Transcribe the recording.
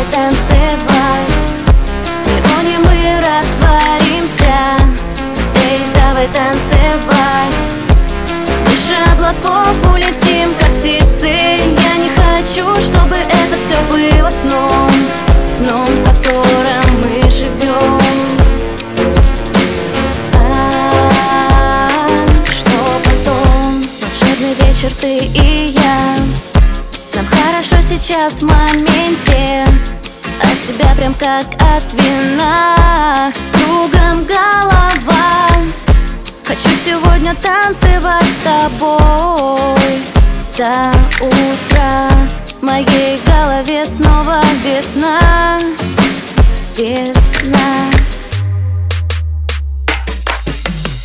давай танцевать Сегодня мы растворимся. Эй, давай танцевать. Выше облаков улетим, как птицы. Я не хочу, чтобы это все было сном. Сном, в котором мы живем а, что потом? Волшебный вечер, ты и я сейчас в моменте. От тебя прям как от вина. Кругом голова. Хочу сегодня танцевать с тобой. До утра В моей голове снова весна. Весна